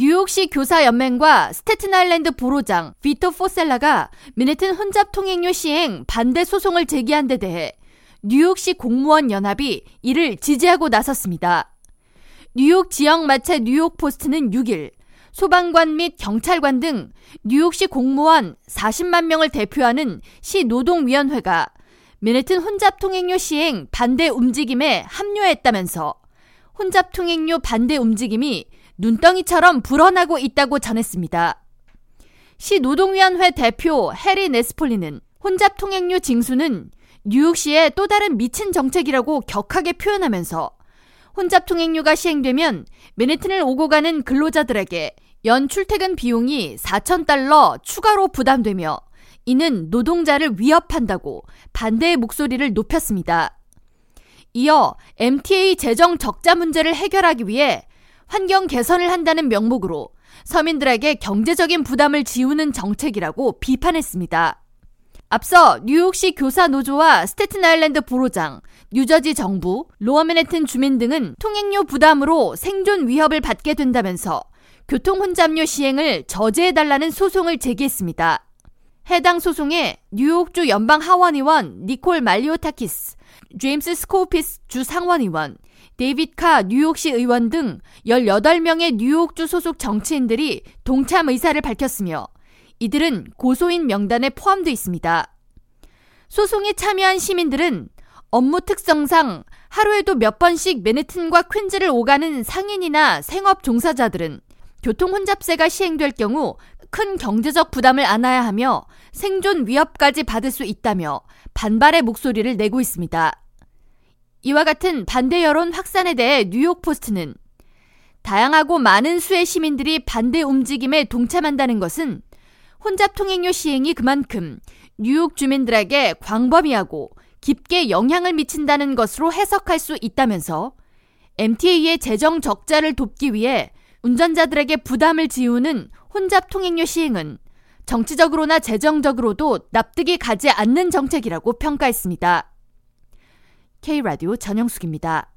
뉴욕시 교사연맹과 스테튼아일랜드 보로장 비토 포셀라가 맨해튼 혼잡 통행료 시행 반대 소송을 제기한 데 대해 뉴욕시 공무원 연합이 이를 지지하고 나섰습니다. 뉴욕 지역 매체 뉴욕 포스트는 6일 소방관 및 경찰관 등 뉴욕시 공무원 40만 명을 대표하는 시 노동위원회가 맨해튼 혼잡 통행료 시행 반대 움직임에 합류했다면서 혼잡 통행료 반대 움직임이 눈덩이처럼 불어나고 있다고 전했습니다. 시 노동위원회 대표 해리 네스폴리는 혼잡 통행료 징수는 뉴욕시의 또 다른 미친 정책이라고 격하게 표현하면서 혼잡 통행료가 시행되면 맨해튼을 오고 가는 근로자들에게 연 출퇴근 비용이 4,000달러 추가로 부담되며 이는 노동자를 위협한다고 반대의 목소리를 높였습니다. 이어 MTA 재정 적자 문제를 해결하기 위해 환경 개선을 한다는 명목으로 서민들에게 경제적인 부담을 지우는 정책이라고 비판했습니다. 앞서 뉴욕시 교사 노조와 스테튼 아일랜드 보로장, 뉴저지 정부, 로어 맨해튼 주민 등은 통행료 부담으로 생존 위협을 받게 된다면서 교통 혼잡료 시행을 저지해달라는 소송을 제기했습니다. 해당 소송에 뉴욕주 연방 하원의원 니콜 말리오타키스, 제임스 스코피스 주 상원의원, 데이빗 카 뉴욕시 의원 등 18명의 뉴욕주 소속 정치인들이 동참 의사를 밝혔으며 이들은 고소인 명단에 포함되어 있습니다. 소송에 참여한 시민들은 업무 특성상 하루에도 몇 번씩 맨해튼과 퀸즈를 오가는 상인이나 생업 종사자들은 교통 혼잡세가 시행될 경우 큰 경제적 부담을 안아야 하며 생존 위협까지 받을 수 있다며 반발의 목소리를 내고 있습니다. 이와 같은 반대 여론 확산에 대해 뉴욕 포스트는 다양하고 많은 수의 시민들이 반대 움직임에 동참한다는 것은 혼잡 통행료 시행이 그만큼 뉴욕 주민들에게 광범위하고 깊게 영향을 미친다는 것으로 해석할 수 있다면서 MTA의 재정 적자를 돕기 위해 운전자들에게 부담을 지우는 혼잡 통행료 시행은 정치적으로나 재정적으로도 납득이 가지 않는 정책이라고 평가했습니다. K라디오 전영숙입니다.